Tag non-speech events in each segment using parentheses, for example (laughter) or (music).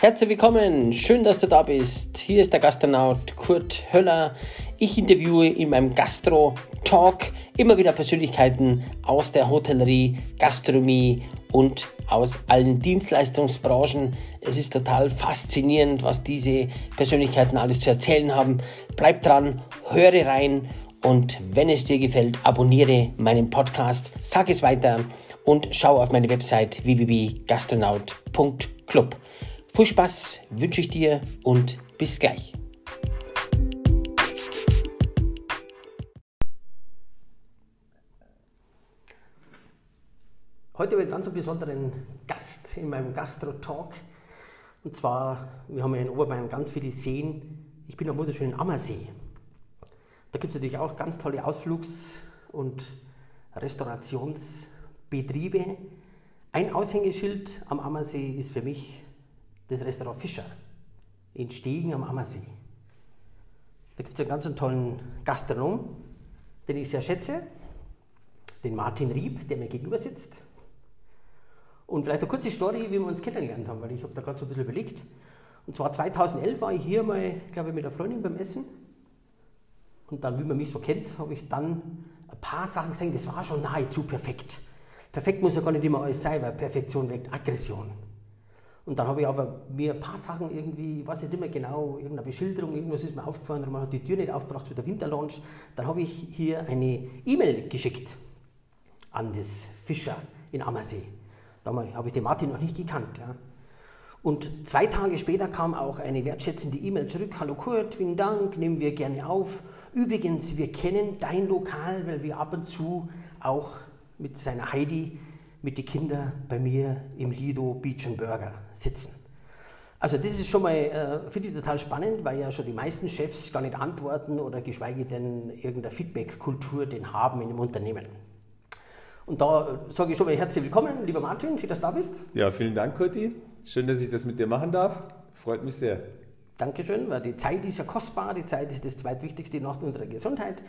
Herzlich willkommen, schön, dass du da bist. Hier ist der Gastronaut Kurt Höller. Ich interviewe in meinem Gastro-Talk immer wieder Persönlichkeiten aus der Hotellerie, Gastronomie und aus allen Dienstleistungsbranchen. Es ist total faszinierend, was diese Persönlichkeiten alles zu erzählen haben. Bleib dran, höre rein und wenn es dir gefällt, abonniere meinen Podcast, sag es weiter und schau auf meine Website www.gastronaut.club. Viel Spaß wünsche ich dir und bis gleich. Heute habe ich einen ganz besonderen Gast in meinem Gastro-Talk. Und zwar, wir haben ja in Oberbayern ganz viele Seen. Ich bin am wunderschönen Ammersee. Da gibt es natürlich auch ganz tolle Ausflugs- und Restaurationsbetriebe. Ein Aushängeschild am Ammersee ist für mich das Restaurant Fischer in Stegen am Ammersee. Da gibt es einen ganz tollen Gastronom, den ich sehr schätze, den Martin Rieb, der mir gegenüber sitzt. Und vielleicht eine kurze Story, wie wir uns kennengelernt haben, weil ich habe da gerade so ein bisschen überlegt. Und zwar 2011 war ich hier mal, glaube ich, mit einer Freundin beim Essen. Und dann, wie man mich so kennt, habe ich dann ein paar Sachen gesehen, das war schon nahezu perfekt. Perfekt muss ja gar nicht immer alles sein, weil Perfektion weckt Aggression. Und dann habe ich aber mir ein paar Sachen irgendwie, ich weiß nicht immer genau, irgendeine Beschilderung, irgendwas ist mir aufgefallen, man hat die Tür nicht aufgebracht zu der Winterlounge. Dann habe ich hier eine E-Mail geschickt an das Fischer in Ammersee. Damals habe ich den Martin noch nicht gekannt. Ja. Und zwei Tage später kam auch eine wertschätzende E-Mail zurück. Hallo Kurt, vielen Dank, nehmen wir gerne auf. Übrigens, wir kennen dein Lokal, weil wir ab und zu auch mit seiner Heidi mit den Kindern bei mir im Lido Beach and Burger sitzen. Also das ist schon mal, äh, finde ich total spannend, weil ja schon die meisten Chefs gar nicht antworten oder geschweige denn irgendeine Feedback-Kultur den haben in dem Unternehmen. Und da sage ich schon mal herzlich willkommen, lieber Martin, schön, dass du da bist. Ja, vielen Dank, Kurti. Schön, dass ich das mit dir machen darf. Freut mich sehr. Dankeschön, weil die Zeit ist ja kostbar, die Zeit ist das zweitwichtigste nach unserer Gesundheit.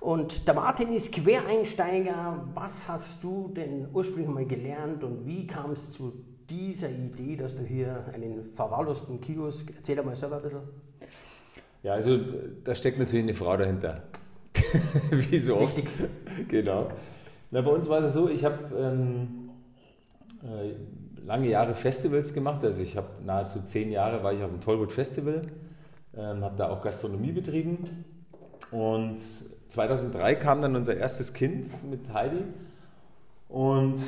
Und der Martin ist Quereinsteiger. Was hast du denn ursprünglich mal gelernt und wie kam es zu dieser Idee, dass du hier einen verwahrlosten Kiosk, erzähl mal selber ein bisschen. Ja, also da steckt natürlich eine Frau dahinter. (laughs) wie so oft. Richtig. genau. Na, bei uns war es so, ich habe ähm, äh, lange Jahre Festivals gemacht. Also ich habe nahezu zehn Jahre war ich auf dem Tollwood Festival, ähm, habe da auch Gastronomie betrieben und 2003 kam dann unser erstes Kind mit Heidi und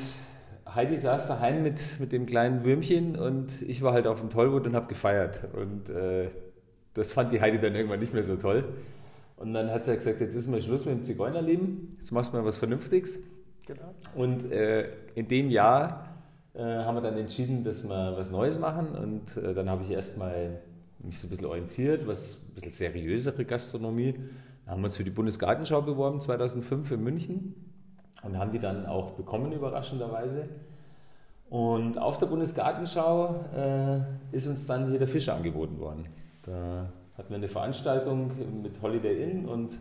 Heidi saß daheim mit, mit dem kleinen Würmchen und ich war halt auf dem Tollwood und habe gefeiert. Und äh, das fand die Heidi dann irgendwann nicht mehr so toll. Und dann hat sie gesagt, jetzt ist mal Schluss mit dem Zigeunerleben, jetzt machst du mal was Vernünftiges. Genau. Und äh, in dem Jahr äh, haben wir dann entschieden, dass wir was Neues machen. Und äh, dann habe ich erstmal mich so ein bisschen orientiert, was ein bisschen seriösere Gastronomie haben uns für die Bundesgartenschau beworben 2005 in München und haben die dann auch bekommen, überraschenderweise. Und auf der Bundesgartenschau äh, ist uns dann hier der Fisch angeboten worden. Da hatten wir eine Veranstaltung mit Holiday Inn und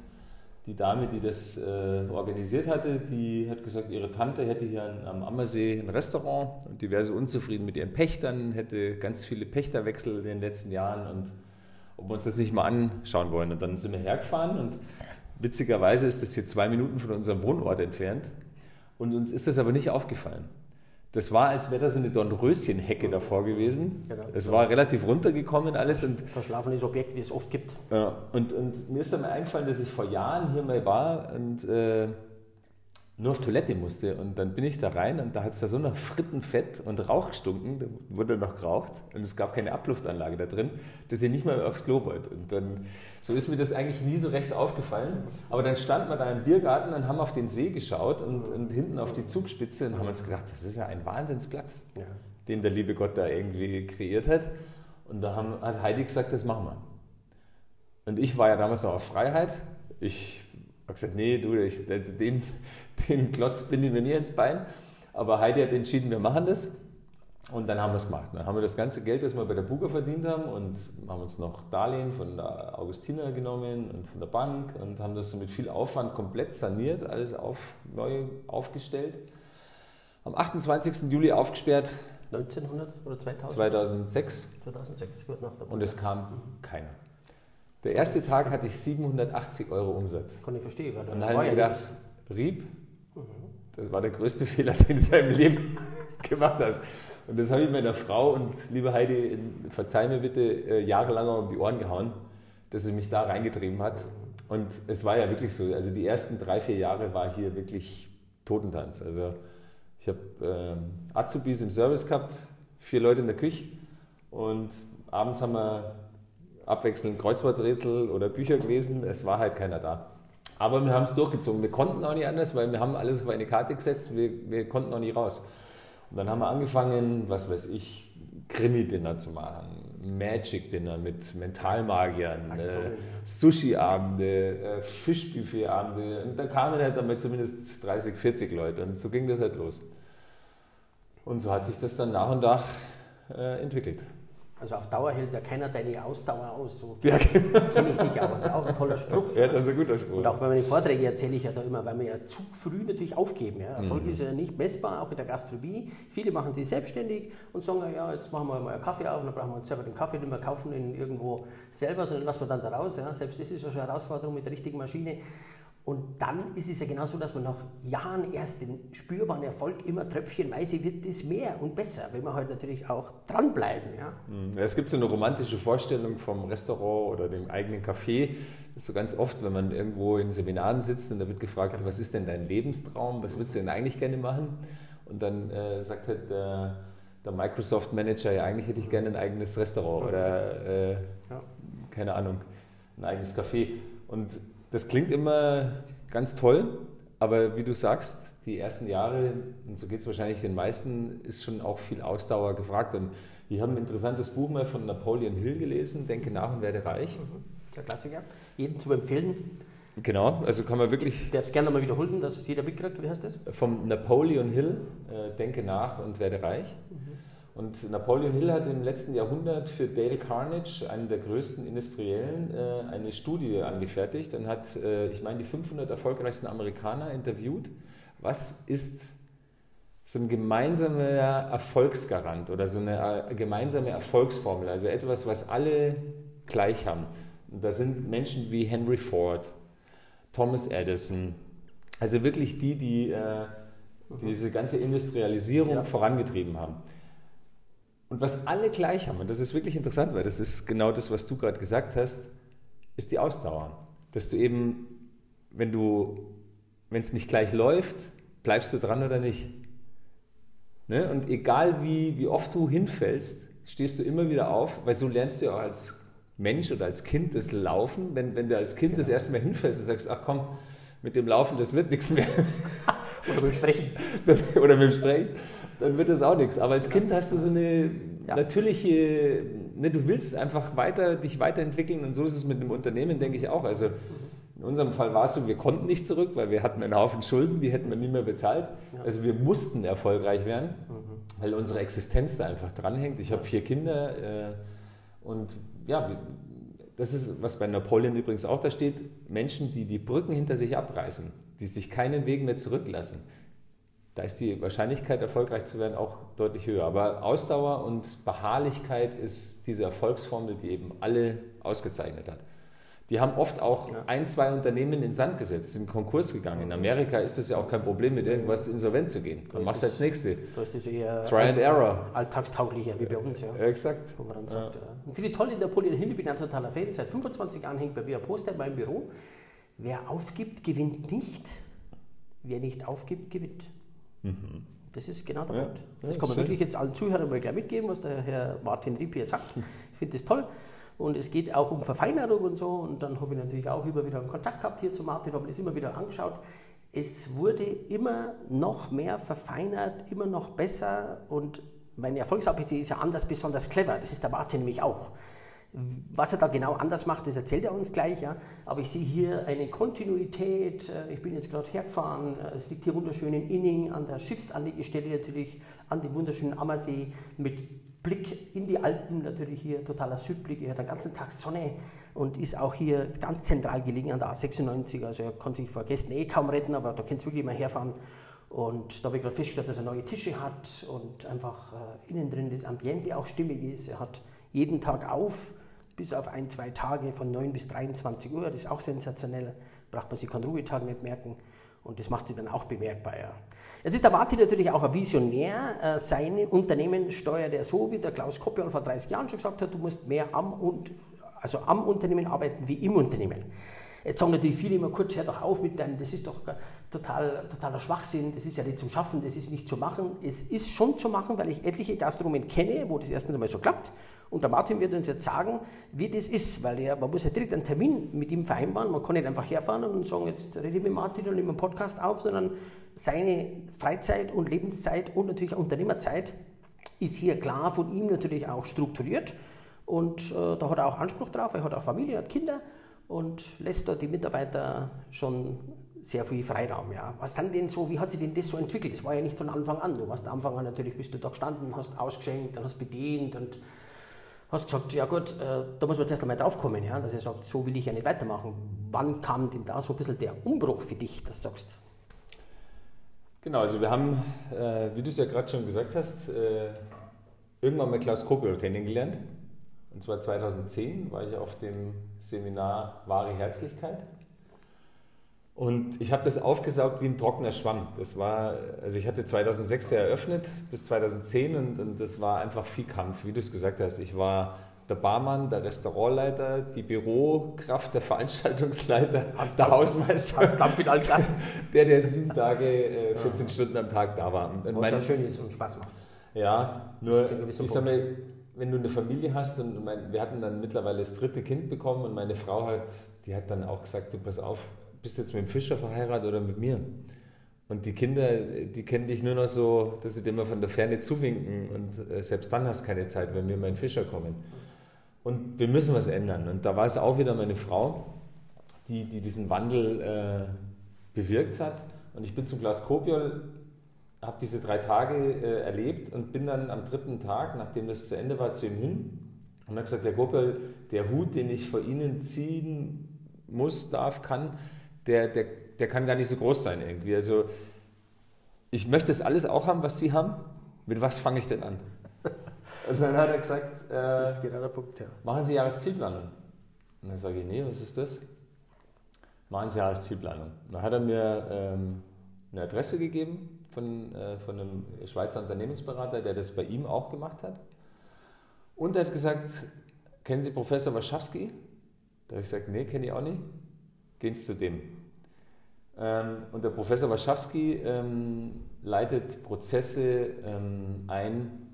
die Dame, die das äh, organisiert hatte, die hat gesagt, ihre Tante hätte hier am Ammersee ein Restaurant und die wäre so unzufrieden mit ihren Pächtern, hätte ganz viele Pächterwechsel in den letzten Jahren und ob wir uns das nicht mal anschauen wollen. Und dann sind wir hergefahren und witzigerweise ist das hier zwei Minuten von unserem Wohnort entfernt. Und uns ist das aber nicht aufgefallen. Das war, als wäre da so eine Dornröschenhecke davor gewesen. Genau. Es war relativ runtergekommen alles. Und, Verschlafenes Objekt, wie es oft gibt. Ja, und, und mir ist dann mal eingefallen, dass ich vor Jahren hier mal war und äh, nur auf Toilette musste. Und dann bin ich da rein und da hat es da so nach Frittenfett und Rauch gestunken, da wurde noch geraucht und es gab keine Abluftanlage da drin, dass ich nicht mal aufs Klo wollte. Und dann, so ist mir das eigentlich nie so recht aufgefallen. Aber dann standen wir da im Biergarten und haben auf den See geschaut und, und hinten auf die Zugspitze und haben uns gedacht, das ist ja ein Wahnsinnsplatz, ja. den der liebe Gott da irgendwie kreiert hat. Und da haben, hat Heidi gesagt, das machen wir. Und ich war ja damals noch auf Freiheit. Ich habe gesagt, nee, du, ich, also dem, den Klotz binden wir nie ins Bein. Aber Heidi hat entschieden, wir machen das. Und dann haben wir es gemacht. Dann haben wir das ganze Geld, das wir bei der Buga verdient haben, und haben uns noch Darlehen von der Augustiner genommen und von der Bank und haben das mit viel Aufwand komplett saniert, alles auf, neu aufgestellt. Am 28. Juli aufgesperrt 1900 oder 2000? 2006. 2006, gut nach der Und es kam keiner. Der erste Tag hatte ich 780 Euro Umsatz. Kann ich verstehen. Und dann habe ich mir gedacht, Rieb, mhm. Das war der größte (laughs) Fehler, den du in deinem Leben (laughs) gemacht hast. Und das habe ich meiner Frau und liebe Heidi, verzeih mir bitte, äh, jahrelang um die Ohren gehauen, dass sie mich da reingetrieben hat. Und es war ja wirklich so, also die ersten drei, vier Jahre war hier wirklich Totentanz. Also ich habe ähm, Azubis im Service gehabt, vier Leute in der Küche und abends haben wir abwechselnd Kreuzworträtsel oder Bücher gelesen. Es war halt keiner da. Aber wir haben es durchgezogen. Wir konnten auch nicht anders, weil wir haben alles auf eine Karte gesetzt. Wir, wir konnten auch nicht raus. Und dann haben wir angefangen, was weiß ich, Krimi-Dinner zu machen, Magic-Dinner mit Mentalmagiern, äh, Sushi-Abende, äh, Fischbuffet-Abende. Und da kamen halt dann zumindest 30, 40 Leute. Und so ging das halt los. Und so hat sich das dann nach und nach äh, entwickelt. Also auf Dauer hält ja keiner deine Ausdauer aus. So ja, genau. kenne ich dich aus. Auch ein toller Spruch. Ja, das ist ein guter Spruch. Und auch bei meinen Vorträgen erzähle ich ja da immer, weil wir ja zu früh natürlich aufgeben. Ja. Erfolg mhm. ist ja nicht messbar, auch in der Gastronomie. Viele machen sich selbstständig und sagen, ja, jetzt machen wir mal einen Kaffee auf, dann brauchen wir uns selber den Kaffee nicht mehr kaufen ihn irgendwo selber, sondern lassen wir dann da raus. Ja. Selbst das ist ja schon eine Herausforderung mit der richtigen Maschine. Und dann ist es ja genauso, dass man nach Jahren erst den spürbaren Erfolg immer tröpfchenweise wird es mehr und besser, wenn wir halt natürlich auch dranbleiben. Ja? Mhm. Es gibt so eine romantische Vorstellung vom Restaurant oder dem eigenen Café. Das ist so ganz oft, wenn man irgendwo in Seminaren sitzt und da wird gefragt, was ist denn dein Lebenstraum, was würdest du denn eigentlich gerne machen? Und dann äh, sagt halt der, der Microsoft Manager, ja eigentlich hätte ich gerne ein eigenes Restaurant oder äh, ja. keine Ahnung, ein eigenes Café. Und das klingt immer ganz toll, aber wie du sagst, die ersten Jahre, und so geht es wahrscheinlich den meisten, ist schon auch viel Ausdauer gefragt. Und wir haben ein interessantes Buch mal von Napoleon Hill gelesen, Denke nach und werde reich. Mhm. Der Klassiker. Jeden zu empfehlen. Genau, also kann man wirklich. Ich darf es gerne nochmal wiederholen, dass jeder mitkriegt. Wie heißt das? Vom Napoleon Hill, äh, Denke nach und werde reich. Mhm. Und Napoleon Hill hat im letzten Jahrhundert für Dale Carnage, einen der größten Industriellen, äh, eine Studie angefertigt und hat, äh, ich meine, die 500 erfolgreichsten Amerikaner interviewt. Was ist so ein gemeinsamer Erfolgsgarant oder so eine äh, gemeinsame Erfolgsformel, also etwas, was alle gleich haben? Und da sind Menschen wie Henry Ford, Thomas Edison, also wirklich die, die diese ganze Industrialisierung ja. vorangetrieben haben. Und was alle gleich haben, und das ist wirklich interessant, weil das ist genau das, was du gerade gesagt hast, ist die Ausdauer. Dass du eben, wenn du, wenn es nicht gleich läuft, bleibst du dran oder nicht. Ne? Und egal wie, wie oft du hinfällst, stehst du immer wieder auf, weil so lernst du ja auch als Mensch oder als Kind das Laufen. Wenn, wenn du als Kind das erste Mal hinfällst und sagst, ach komm, mit dem Laufen, das wird nichts mehr. (laughs) Oder mit dem Sprechen. (laughs) oder mit dem Sprechen dann wird das auch nichts. Aber als Kind hast du so eine ja. natürliche, ne, du willst einfach weiter, dich weiterentwickeln und so ist es mit einem Unternehmen, denke ich auch. Also in unserem Fall war es so, wir konnten nicht zurück, weil wir hatten einen Haufen Schulden, die hätten wir nie mehr bezahlt. Also wir mussten erfolgreich werden, mhm. weil unsere Existenz da einfach dranhängt. Ich habe vier Kinder äh, und ja, das ist, was bei Napoleon übrigens auch da steht, Menschen, die die Brücken hinter sich abreißen, die sich keinen Weg mehr zurücklassen da ist die Wahrscheinlichkeit, erfolgreich zu werden, auch deutlich höher. Aber Ausdauer und Beharrlichkeit ist diese Erfolgsformel, die eben alle ausgezeichnet hat. Die haben oft auch ja. ein, zwei Unternehmen in Sand gesetzt, sind Konkurs gegangen. In Amerika ist es ja auch kein Problem, mit irgendwas insolvent zu gehen. Dann machst du als nächste. Da ist das eher Try and Error. Alltagstauglicher wie bei uns. Ja. Exakt. Wo man dann sagt, ja. Und viele tolle Napoleon Hill, ich bin ein totaler Fan. Seit 25 Jahren hängt bei mir ein Poster in meinem Büro. Wer aufgibt, gewinnt nicht. Wer nicht aufgibt, gewinnt. Mhm. Das ist genau der ja, Punkt. Das ja, kann man wirklich jetzt allen Zuhörern mal gleich mitgeben, was der Herr Martin Riep hier sagt. Ich finde das toll. Und es geht auch um Verfeinerung und so. Und dann habe ich natürlich auch immer wieder einen Kontakt gehabt hier zu Martin, habe das immer wieder angeschaut. Es wurde immer noch mehr verfeinert, immer noch besser. Und meine Erfolgs-APC ist ja anders besonders clever. Das ist der Martin nämlich auch. Was er da genau anders macht, das erzählt er uns gleich. Ja. Aber ich sehe hier eine Kontinuität. Äh, ich bin jetzt gerade hergefahren. Äh, es liegt hier wunderschön in Inning an der Schiffsanlegestelle natürlich, an dem wunderschönen Ammersee mit Blick in die Alpen natürlich hier, totaler Südblick. Er hat den ganzen Tag Sonne und ist auch hier ganz zentral gelegen an der A96. Also er kann sich vor Gästen eh kaum retten, aber da könnt ihr wirklich mal herfahren Und da habe ich gerade festgestellt, dass er neue Tische hat und einfach äh, innen drin das Ambiente auch stimmig ist. Er hat jeden Tag auf, bis auf ein, zwei Tage von 9 bis 23 Uhr. Das ist auch sensationell. Braucht man sich keinen Ruhetag nicht merken. Und das macht sie dann auch bemerkbar. Ja. Jetzt ist der Martin natürlich auch ein Visionär. Äh, sein Unternehmen steuert er so, wie der Klaus Koppiol vor 30 Jahren schon gesagt hat, du musst mehr am, also am Unternehmen arbeiten wie im Unternehmen. Jetzt sagen natürlich viele immer kurz, hör doch auf mit deinem, das ist doch total, totaler Schwachsinn, das ist ja nicht zum Schaffen, das ist nicht zu machen. Es ist schon zu machen, weil ich etliche Gastronomen kenne, wo das erstens einmal so klappt. Und der Martin wird uns jetzt sagen, wie das ist, weil er, man muss ja direkt einen Termin mit ihm vereinbaren. Man kann nicht einfach herfahren und sagen, jetzt rede ich mit Martin und nehme einen Podcast auf, sondern seine Freizeit und Lebenszeit und natürlich auch Unternehmerzeit ist hier klar von ihm natürlich auch strukturiert. Und äh, da hat er auch Anspruch drauf, er hat auch Familie, hat Kinder und lässt dort die Mitarbeiter schon sehr viel Freiraum. Ja. Was sind denn so, wie hat sich denn das so entwickelt? Das war ja nicht von Anfang an. Du warst am Anfang an natürlich, bist du da gestanden, hast ausgeschenkt, dann hast bedient und hast gesagt, ja gut, äh, da muss man jetzt einmal drauf kommen, ja, dass er sagt, so will ich ja nicht weitermachen. Wann kam denn da so ein bisschen der Umbruch für dich, dass du sagst? Genau, also wir haben, äh, wie du es ja gerade schon gesagt hast, äh, irgendwann mal Klaus Kopiol kennengelernt. Und zwar 2010 war ich auf dem Seminar Wahre Herzlichkeit. Und ich habe das aufgesaugt wie ein trockener Schwamm. Das war, also ich hatte 2006 ja eröffnet bis 2010 und, und das war einfach viel Kampf, wie du es gesagt hast. Ich war der Barmann, der Restaurantleiter, die Bürokraft, der Veranstaltungsleiter, Hans der Dampf, Hausmeister. Hans Dampf in Klassen. (laughs) Der, der sieben Tage, äh, 14 ja. Stunden am Tag da war. Und Was ja schön ist und Spaß macht. Ja, nur ich sag mal, wenn du eine Familie hast und mein, wir hatten dann mittlerweile das dritte Kind bekommen und meine Frau hat, die hat dann auch gesagt, du pass auf, bist du jetzt mit dem Fischer verheiratet oder mit mir? Und die Kinder, die kennen dich nur noch so, dass sie dir immer von der Ferne zuwinken und äh, selbst dann hast du keine Zeit, wenn wir mit dem Fischer kommen. Und wir müssen was ändern. Und da war es auch wieder meine Frau, die, die diesen Wandel äh, bewirkt hat. Und ich bin zum Glas Kopiol habe diese drei Tage äh, erlebt und bin dann am dritten Tag, nachdem das zu Ende war, zu ihm hin und habe gesagt, Herr Gopel, der Hut, den ich vor Ihnen ziehen muss, darf, kann, der, der, der kann gar nicht so groß sein irgendwie. Also ich möchte das alles auch haben, was Sie haben. Mit was fange ich denn an? (laughs) Und dann hat er gesagt, äh, genau Punkt, ja. machen Sie Jahreszielplanung. Und dann sage ich, nee, was ist das? Machen Sie Jahreszielplanung. Und dann hat er mir ähm, eine Adresse gegeben von, äh, von einem Schweizer Unternehmensberater, der das bei ihm auch gemacht hat. Und er hat gesagt, kennen Sie Professor Waschowski? Da habe ich gesagt, nee, kenne ich auch nicht. Gehen Sie zu dem. Ähm, und der Professor Waschowski ähm, leitet Prozesse ähm, ein,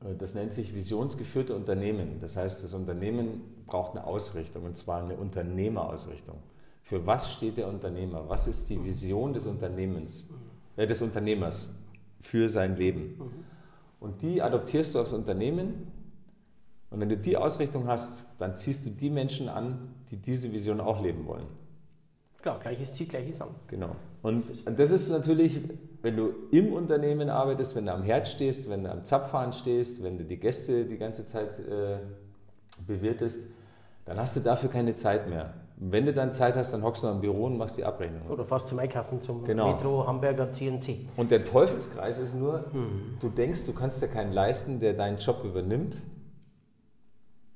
äh, das nennt sich visionsgeführte Unternehmen. Das heißt, das Unternehmen braucht eine Ausrichtung, und zwar eine Unternehmerausrichtung. Für was steht der Unternehmer? Was ist die Vision des Unternehmens? Äh, des Unternehmers für sein Leben. Mhm. Und die adoptierst du aufs Unternehmen. Und wenn du die Ausrichtung hast, dann ziehst du die Menschen an, die diese Vision auch leben wollen. Klar, gleiches Ziel, gleiches Song. Genau. Und, das ist natürlich, wenn du im Unternehmen arbeitest, wenn du am Herd stehst, wenn du am Zapfhahn stehst, wenn du die Gäste die ganze Zeit äh, bewirtest, dann hast du dafür keine Zeit mehr. Wenn du dann Zeit hast, dann hockst du am Büro und machst die Abrechnung. Oder fährst zum Einkaufen, zum genau. Metro, Hamburger, CNC. Und der Teufelskreis ist nur, hm. du denkst, du kannst dir keinen leisten, der deinen Job übernimmt.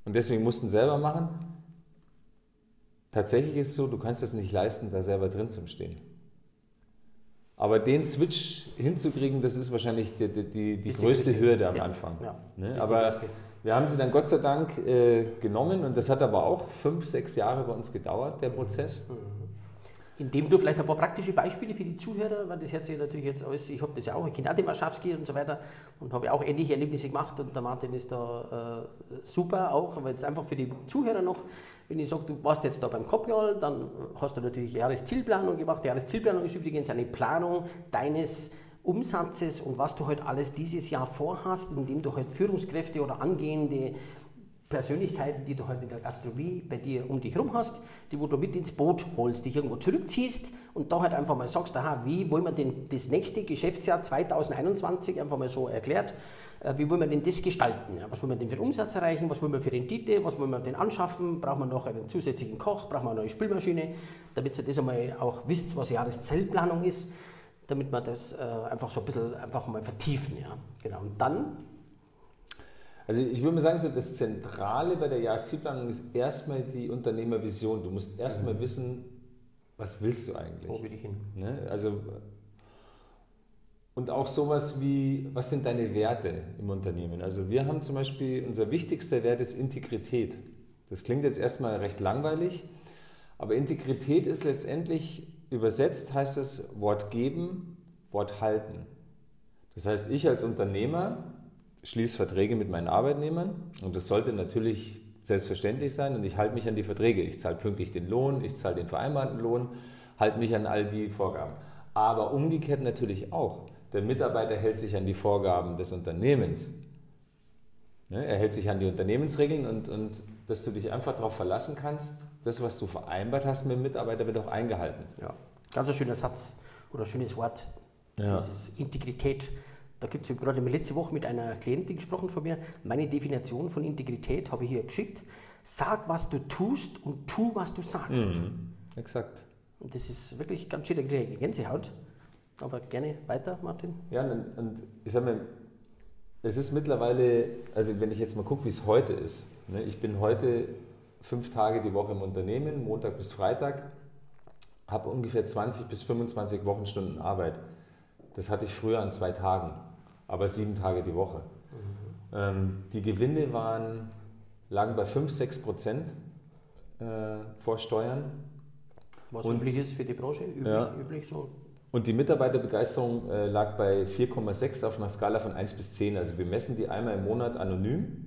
Und deswegen musst du ihn selber machen. Tatsächlich ist es so, du kannst es nicht leisten, da selber drin zu stehen. Aber den Switch hinzukriegen, das ist wahrscheinlich die, die, die, die größte Hürde am ja. Anfang. Ja. Ne? Aber wir haben sie dann Gott sei Dank äh, genommen und das hat aber auch fünf, sechs Jahre bei uns gedauert, der Prozess. Mhm. Indem du vielleicht ein paar praktische Beispiele für die Zuhörer, weil das hört sich natürlich jetzt aus, ich habe das ja auch, ich kenne auch den Waschowski und so weiter und habe auch ähnliche Erlebnisse gemacht und der Martin ist da äh, super auch, aber jetzt einfach für die Zuhörer noch, wenn ich sage, du warst jetzt da beim Kopjal, dann hast du natürlich Jahreszielplanung gemacht. Die Jahreszielplanung ist übrigens eine Planung deines Umsatzes und was du halt alles dieses Jahr vorhast, indem du halt Führungskräfte oder angehende Persönlichkeiten, die du halt in der Gastronomie bei dir um dich herum hast, die wo du mit ins Boot holst, dich irgendwo zurückziehst und da halt einfach mal sagst, aha, wie wollen wir denn das nächste Geschäftsjahr 2021 einfach mal so erklärt, äh, wie wollen wir denn das gestalten? Was wollen wir denn für Umsatz erreichen? Was wollen wir für Rendite? Was wollen wir denn anschaffen? Brauchen wir noch einen zusätzlichen Koch? Brauchen wir eine neue Spülmaschine? Damit ihr das einmal auch wisst, was Jahreszellplanung ist. Damit wir das äh, einfach so ein bisschen einfach mal vertiefen. Ja? Genau. Und dann also ich würde mal sagen, so das Zentrale bei der Jahreszieleplanung ist erstmal die Unternehmervision. Du musst erstmal mhm. wissen, was willst du eigentlich? Wo will ich hin? Ne? Also, und auch sowas wie, was sind deine Werte im Unternehmen? Also wir haben zum Beispiel, unser wichtigster Wert ist Integrität. Das klingt jetzt erstmal recht langweilig, aber Integrität ist letztendlich übersetzt, heißt es Wort geben, Wort halten. Das heißt, ich als Unternehmer schließe Verträge mit meinen Arbeitnehmern und das sollte natürlich selbstverständlich sein und ich halte mich an die Verträge. Ich zahle pünktlich den Lohn, ich zahle den vereinbarten Lohn, halte mich an all die Vorgaben. Aber umgekehrt natürlich auch. Der Mitarbeiter hält sich an die Vorgaben des Unternehmens. Ne, er hält sich an die Unternehmensregeln und, und dass du dich einfach darauf verlassen kannst, das, was du vereinbart hast mit dem Mitarbeiter, wird auch eingehalten. Ja, ganz ein schöner Satz oder schönes Wort. Ja. Das Integrität. Da gibt es gerade letzte Woche mit einer Klientin gesprochen von mir. Meine Definition von Integrität habe ich hier geschickt. Sag, was du tust und tu, was du sagst. Mhm, exakt. Und das ist wirklich ganz schön eine Gänsehaut. Aber gerne weiter, Martin. Ja, und, und ich sage mal, es ist mittlerweile, also wenn ich jetzt mal gucke, wie es heute ist. Ne, ich bin heute fünf Tage die Woche im Unternehmen, Montag bis Freitag, habe ungefähr 20 bis 25 Wochenstunden Arbeit. Das hatte ich früher an zwei Tagen aber sieben Tage die Woche. Mhm. Ähm, die Gewinne waren, lagen bei 5, 6 Prozent äh, vor Steuern. Was und, üblich ist für die Branche? Üblich, ja. üblich so? Und die Mitarbeiterbegeisterung äh, lag bei 4,6 auf einer Skala von 1 bis 10. Also wir messen die einmal im Monat anonym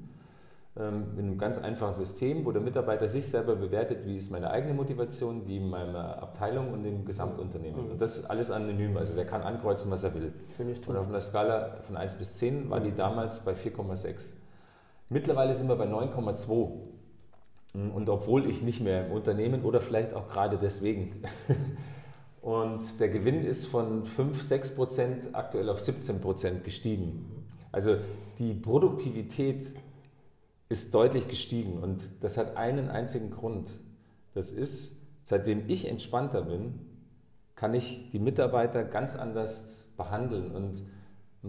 ähm, mit einem ganz einfachen System, wo der Mitarbeiter sich selber bewertet, wie ist meine eigene Motivation, die meiner Abteilung und dem Gesamtunternehmen. Mhm. Und das ist alles anonym, also der kann ankreuzen, was er will. Und auf einer Skala von 1 bis 10 war die damals bei 4,6. Mittlerweile sind wir bei 9,2. Mhm, und obwohl ich nicht mehr im Unternehmen oder vielleicht auch gerade deswegen. (laughs) Und der Gewinn ist von 5, 6 Prozent aktuell auf 17 Prozent gestiegen. Also die Produktivität ist deutlich gestiegen und das hat einen einzigen Grund. Das ist, seitdem ich entspannter bin, kann ich die Mitarbeiter ganz anders behandeln. Und,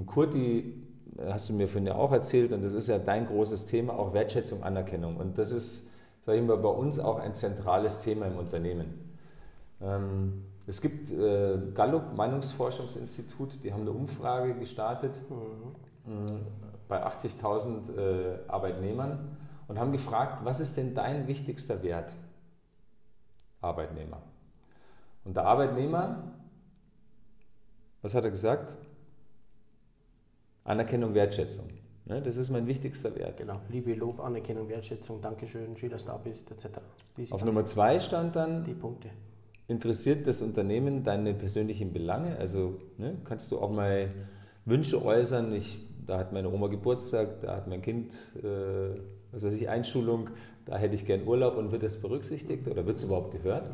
Kurti, hast du mir vorhin ja auch erzählt, und das ist ja dein großes Thema, auch Wertschätzung, Anerkennung. Und das ist, sage ich mal, bei uns auch ein zentrales Thema im Unternehmen. Ähm, es gibt äh, Gallup Meinungsforschungsinstitut, die haben eine Umfrage gestartet. Mhm. Bei 80.000 äh, Arbeitnehmern und haben gefragt, was ist denn dein wichtigster Wert? Arbeitnehmer. Und der Arbeitnehmer, was hat er gesagt? Anerkennung, Wertschätzung. Ne, das ist mein wichtigster Wert. Genau, Liebe, Lob, Anerkennung, Wertschätzung, Dankeschön, schön, dass du da bist, etc. Auf Nummer zwei stand dann, die Punkte. interessiert das Unternehmen deine persönlichen Belange? Also ne, kannst du auch mal Wünsche äußern? Ich da hat meine Oma Geburtstag, da hat mein Kind, äh, was weiß ich, Einschulung, da hätte ich gern Urlaub und wird das berücksichtigt oder wird es überhaupt gehört?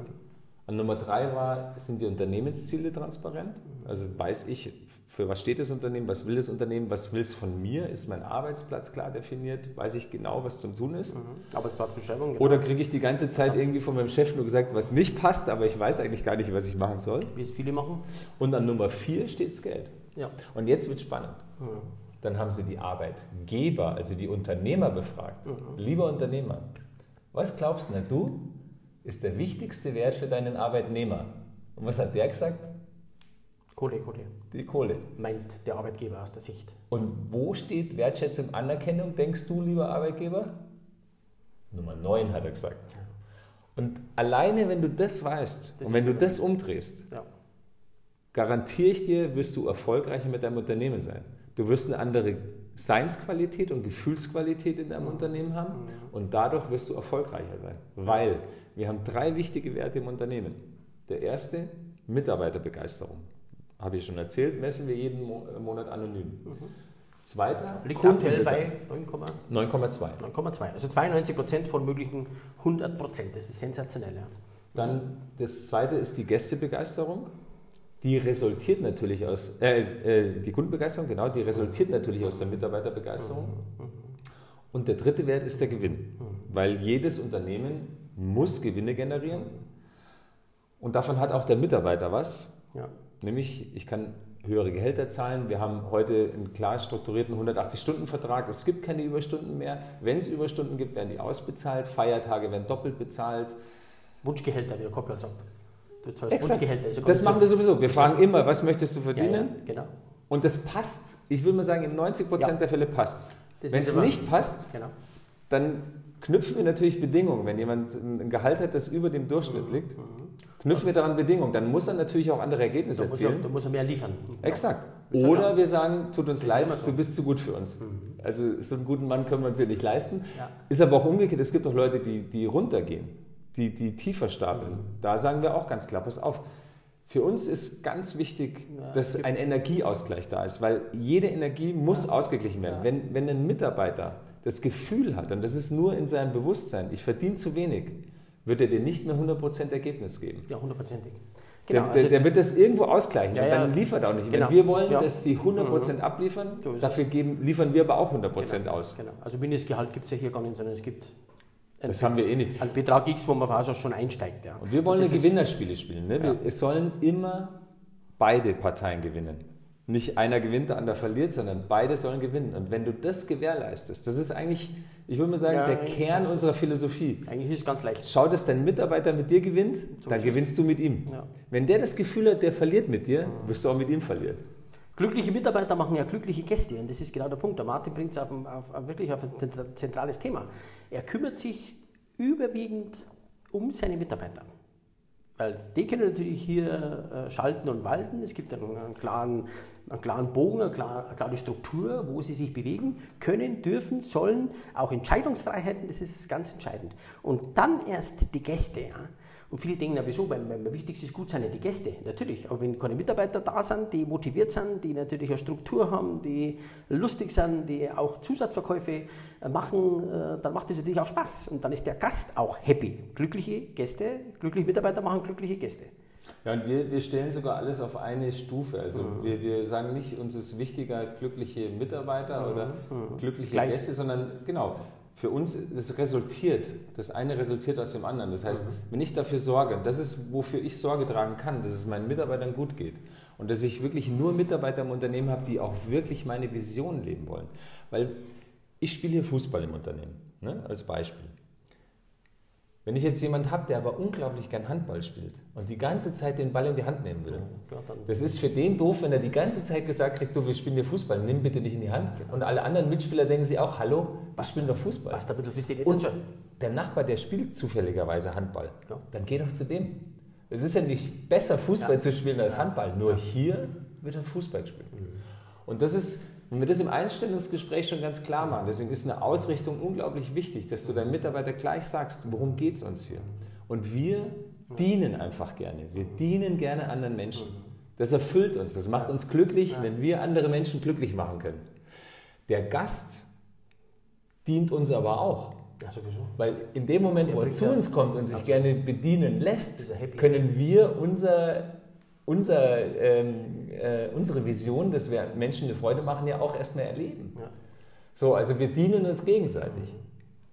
Und Nummer drei war, sind die Unternehmensziele transparent? Also weiß ich, für was steht das Unternehmen, was will das Unternehmen, was will es von mir? Ist mein Arbeitsplatz klar definiert? Weiß ich genau, was zum Tun ist? Mhm. Arbeitsplatzbeschreibung. Genau. Oder kriege ich die ganze Zeit irgendwie von meinem Chef nur gesagt, was nicht passt, aber ich weiß eigentlich gar nicht, was ich machen soll? Wie es viele machen. Und an Nummer vier steht das Geld. Ja. Und jetzt wird spannend. Mhm. Dann haben sie die Arbeitgeber, also die Unternehmer befragt. Mhm. Lieber Unternehmer, was glaubst du, du ist der wichtigste Wert für deinen Arbeitnehmer? Und was hat der gesagt? Kohle, Kohle. Die Kohle. Meint der Arbeitgeber aus der Sicht. Und wo steht Wertschätzung, Anerkennung, denkst du, lieber Arbeitgeber? Nummer 9 hat er gesagt. Und alleine, wenn du das weißt das und wenn du das umdrehst, ja. garantiere ich dir, wirst du erfolgreicher mit deinem Unternehmen sein. Du wirst eine andere Seinsqualität und Gefühlsqualität in deinem Unternehmen haben mhm. und dadurch wirst du erfolgreicher sein. Weil wir haben drei wichtige Werte im Unternehmen. Der erste, Mitarbeiterbegeisterung. Habe ich schon erzählt, messen wir jeden Monat anonym. Mhm. Zweiter, liegt aktuell bei 9,2. 9,2. Also 92 Prozent von möglichen 100 Prozent. Das ist sensationell. Ja. Dann das zweite ist die Gästebegeisterung die resultiert natürlich aus, äh, äh, die Kundenbegeisterung, genau, die resultiert natürlich aus der Mitarbeiterbegeisterung. Und der dritte Wert ist der Gewinn, weil jedes Unternehmen muss Gewinne generieren und davon hat auch der Mitarbeiter was. Ja. Nämlich, ich kann höhere Gehälter zahlen. Wir haben heute einen klar strukturierten 180-Stunden-Vertrag. Es gibt keine Überstunden mehr. Wenn es Überstunden gibt, werden die ausbezahlt. Feiertage werden doppelt bezahlt. Wunschgehälter, wie der Koppel sagt. Exakt. Wunschgehälter. Das, das machen wir sowieso. Wir fragen immer, was möchtest du verdienen? Ja, ja, genau. Und das passt, ich würde mal sagen, in 90 Prozent ja. der Fälle passt es. Wenn es nicht passt, genau. dann knüpfen wir natürlich Bedingungen. Wenn jemand ein Gehalt hat, das über dem Durchschnitt mhm. liegt, mhm knüpfen wir daran Bedingungen. Dann muss er natürlich auch andere Ergebnisse da erzielen. Da muss er mehr liefern. Exakt. Oder wir sagen, tut uns leid, so. du bist zu gut für uns. Mhm. Also so einen guten Mann können wir uns hier nicht leisten. Ist aber auch umgekehrt, es gibt auch Leute, die, die runtergehen, die, die tiefer stapeln. Da sagen wir auch ganz klar, pass auf, für uns ist ganz wichtig, dass ein Energieausgleich da ist, weil jede Energie muss ja. ausgeglichen werden. Ja. Wenn, wenn ein Mitarbeiter das Gefühl hat, und das ist nur in seinem Bewusstsein, ich verdiene zu wenig, wird er dir nicht mehr 100% Ergebnis geben. Ja, hundertprozentig. Genau, der, der, also der, wird das irgendwo ausgleichen ja, und dann liefert er auch nicht. Genau. Wenn wir wollen, dass sie 100% mhm. abliefern, so dafür geben, liefern wir aber auch 100% genau. aus. Genau. Also Mindestgehalt gibt es ja hier gar nicht, sondern es gibt das haben wir eh nicht. Ein Betrag X, wo man fast schon einsteigt. Ja. Und wir wollen Gewinnerspiele spielen. Ne? Ja. Es sollen immer beide Parteien gewinnen. Nicht einer gewinnt, der andere verliert, sondern beide sollen gewinnen. Und wenn du das gewährleistest, das ist eigentlich ich würde mal sagen, ja, der Kern unserer Philosophie. Eigentlich ist es ganz leicht. Schau, dass dein Mitarbeiter mit dir gewinnt, so dann gewinnst du mit ihm. Wenn der das Gefühl hat, der verliert mit dir, wirst du auch mit ihm verlieren. Glückliche Mitarbeiter machen ja glückliche Gäste und das ist genau der Punkt. Der Martin bringt es auf, auf, wirklich auf ein zentrales Thema. Er kümmert sich überwiegend um seine Mitarbeiter. Weil die können natürlich hier äh, schalten und walten. Es gibt einen, einen, klaren, einen klaren Bogen, eine klare, eine klare, Struktur, wo sie sich bewegen können, dürfen, sollen. Auch Entscheidungsfreiheiten, das ist ganz entscheidend. Und dann erst die Gäste. Ja. Und viele denken, na wieso, beim, beim wichtigste ist gut sind ja die Gäste, natürlich. Aber wenn keine Mitarbeiter da sind, die motiviert sind, die natürlich eine Struktur haben, die lustig sind, die auch Zusatzverkäufe äh, machen, äh, dann macht es natürlich auch Spaß. Und dann ist der Gast auch happy. Glückliche Gäste, glückliche Mitarbeiter machen glückliche Gäste. Ja, und wir, wir stellen sogar alles auf eine Stufe. Also mhm. wir, wir sagen nicht, uns ist wichtiger glückliche Mitarbeiter mhm. oder mhm. glückliche Gleich. Gäste, sondern genau, für uns, es resultiert, das eine resultiert aus dem anderen. Das heißt, mhm. wenn ich dafür sorge, das ist, wofür ich Sorge tragen kann, dass es meinen Mitarbeitern gut geht und dass ich wirklich nur Mitarbeiter im Unternehmen habe, die auch wirklich meine Vision leben wollen. Weil ich spiele hier Fußball im Unternehmen, ne, als Beispiel. Wenn ich jetzt jemanden habe, der aber unglaublich gern Handball spielt und die ganze Zeit den Ball in die Hand nehmen will, das ist für den doof, wenn er die ganze Zeit gesagt kriegt, du, wir spielen hier Fußball, nimm bitte nicht in die Hand. Und alle anderen Mitspieler denken sich auch, hallo, wir spielen doch Fußball. Was, damit und der Nachbar, der spielt zufälligerweise Handball, dann geh doch zu dem. Es ist ja nicht besser, Fußball ja. zu spielen als Handball, nur hier wird er Fußball gespielt. Mhm. Und das ist wenn wir das im Einstellungsgespräch schon ganz klar machen, deswegen ist eine Ausrichtung unglaublich wichtig, dass du deinem Mitarbeiter gleich sagst, worum geht es uns hier? Und wir dienen einfach gerne. Wir dienen gerne anderen Menschen. Das erfüllt uns, das macht uns glücklich, wenn wir andere Menschen glücklich machen können. Der Gast dient uns aber auch. Ja, Weil in dem Moment, wo er zu uns kommt und sich gerne bedienen lässt, können wir unser unser, ähm, äh, unsere Vision, dass wir Menschen eine Freude machen, ja auch erstmal erleben. Ja. So, also wir dienen uns gegenseitig.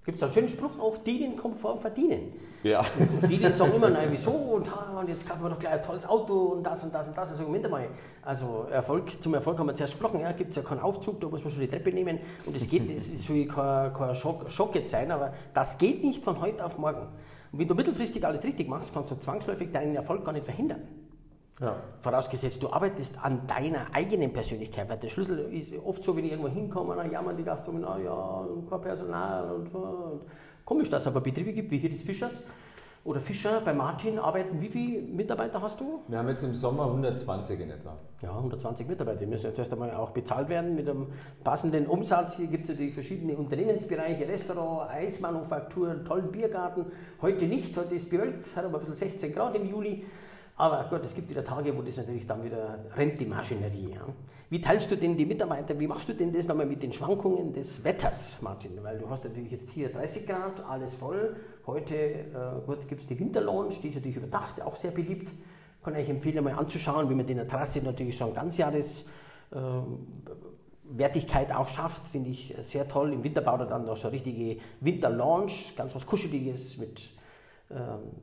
Gibt es einen schönen Spruch auch, dienen kommt vor Verdienen. Ja. Und viele (laughs) sagen immer, nein, wieso und, und jetzt kaufen wir doch gleich ein tolles Auto und das und das und das. Also Moment mal, also Erfolg, zum Erfolg haben wir zuerst gesprochen, ja, gibt es ja keinen Aufzug, da muss man schon die Treppe nehmen und es geht, es ist schon kein, kein Schock, Schock jetzt sein, aber das geht nicht von heute auf morgen. Und wenn du mittelfristig alles richtig machst, kannst du zwangsläufig deinen Erfolg gar nicht verhindern. Ja. Vorausgesetzt, du arbeitest an deiner eigenen Persönlichkeit, weil der Schlüssel ist oft so, wenn ich irgendwo hinkomme, dann jammern die Gastronomen, ah ja, kein Personal und, und. Komisch, dass es aber Betriebe gibt, wie hier die Fischers oder Fischer bei Martin arbeiten. Wie viele Mitarbeiter hast du? Wir haben jetzt im Sommer 120 in etwa. Ja, 120 Mitarbeiter. Die müssen jetzt erst einmal auch bezahlt werden mit einem passenden Umsatz. Hier gibt es ja die verschiedenen Unternehmensbereiche, Restaurant, Eismanufaktur, tollen Biergarten. Heute nicht, heute ist bewölkt, hat aber ein bisschen 16 Grad im Juli. Aber Gott, es gibt wieder Tage, wo das natürlich dann wieder rennt, die Maschinerie. Ja. Wie teilst du denn die Mitarbeiter, wie machst du denn das nochmal mit den Schwankungen des Wetters, Martin? Weil du hast natürlich jetzt hier 30 Grad, alles voll. Heute äh, gibt es die Winterlounge, die ist natürlich überdacht, auch sehr beliebt. Kann ich empfehlen, mal anzuschauen, wie man den Terrasse natürlich schon ganzjahres äh, Wertigkeit auch schafft, finde ich sehr toll. Im Winter baut er dann noch so eine richtige Winterlounge, ganz was Kuscheliges mit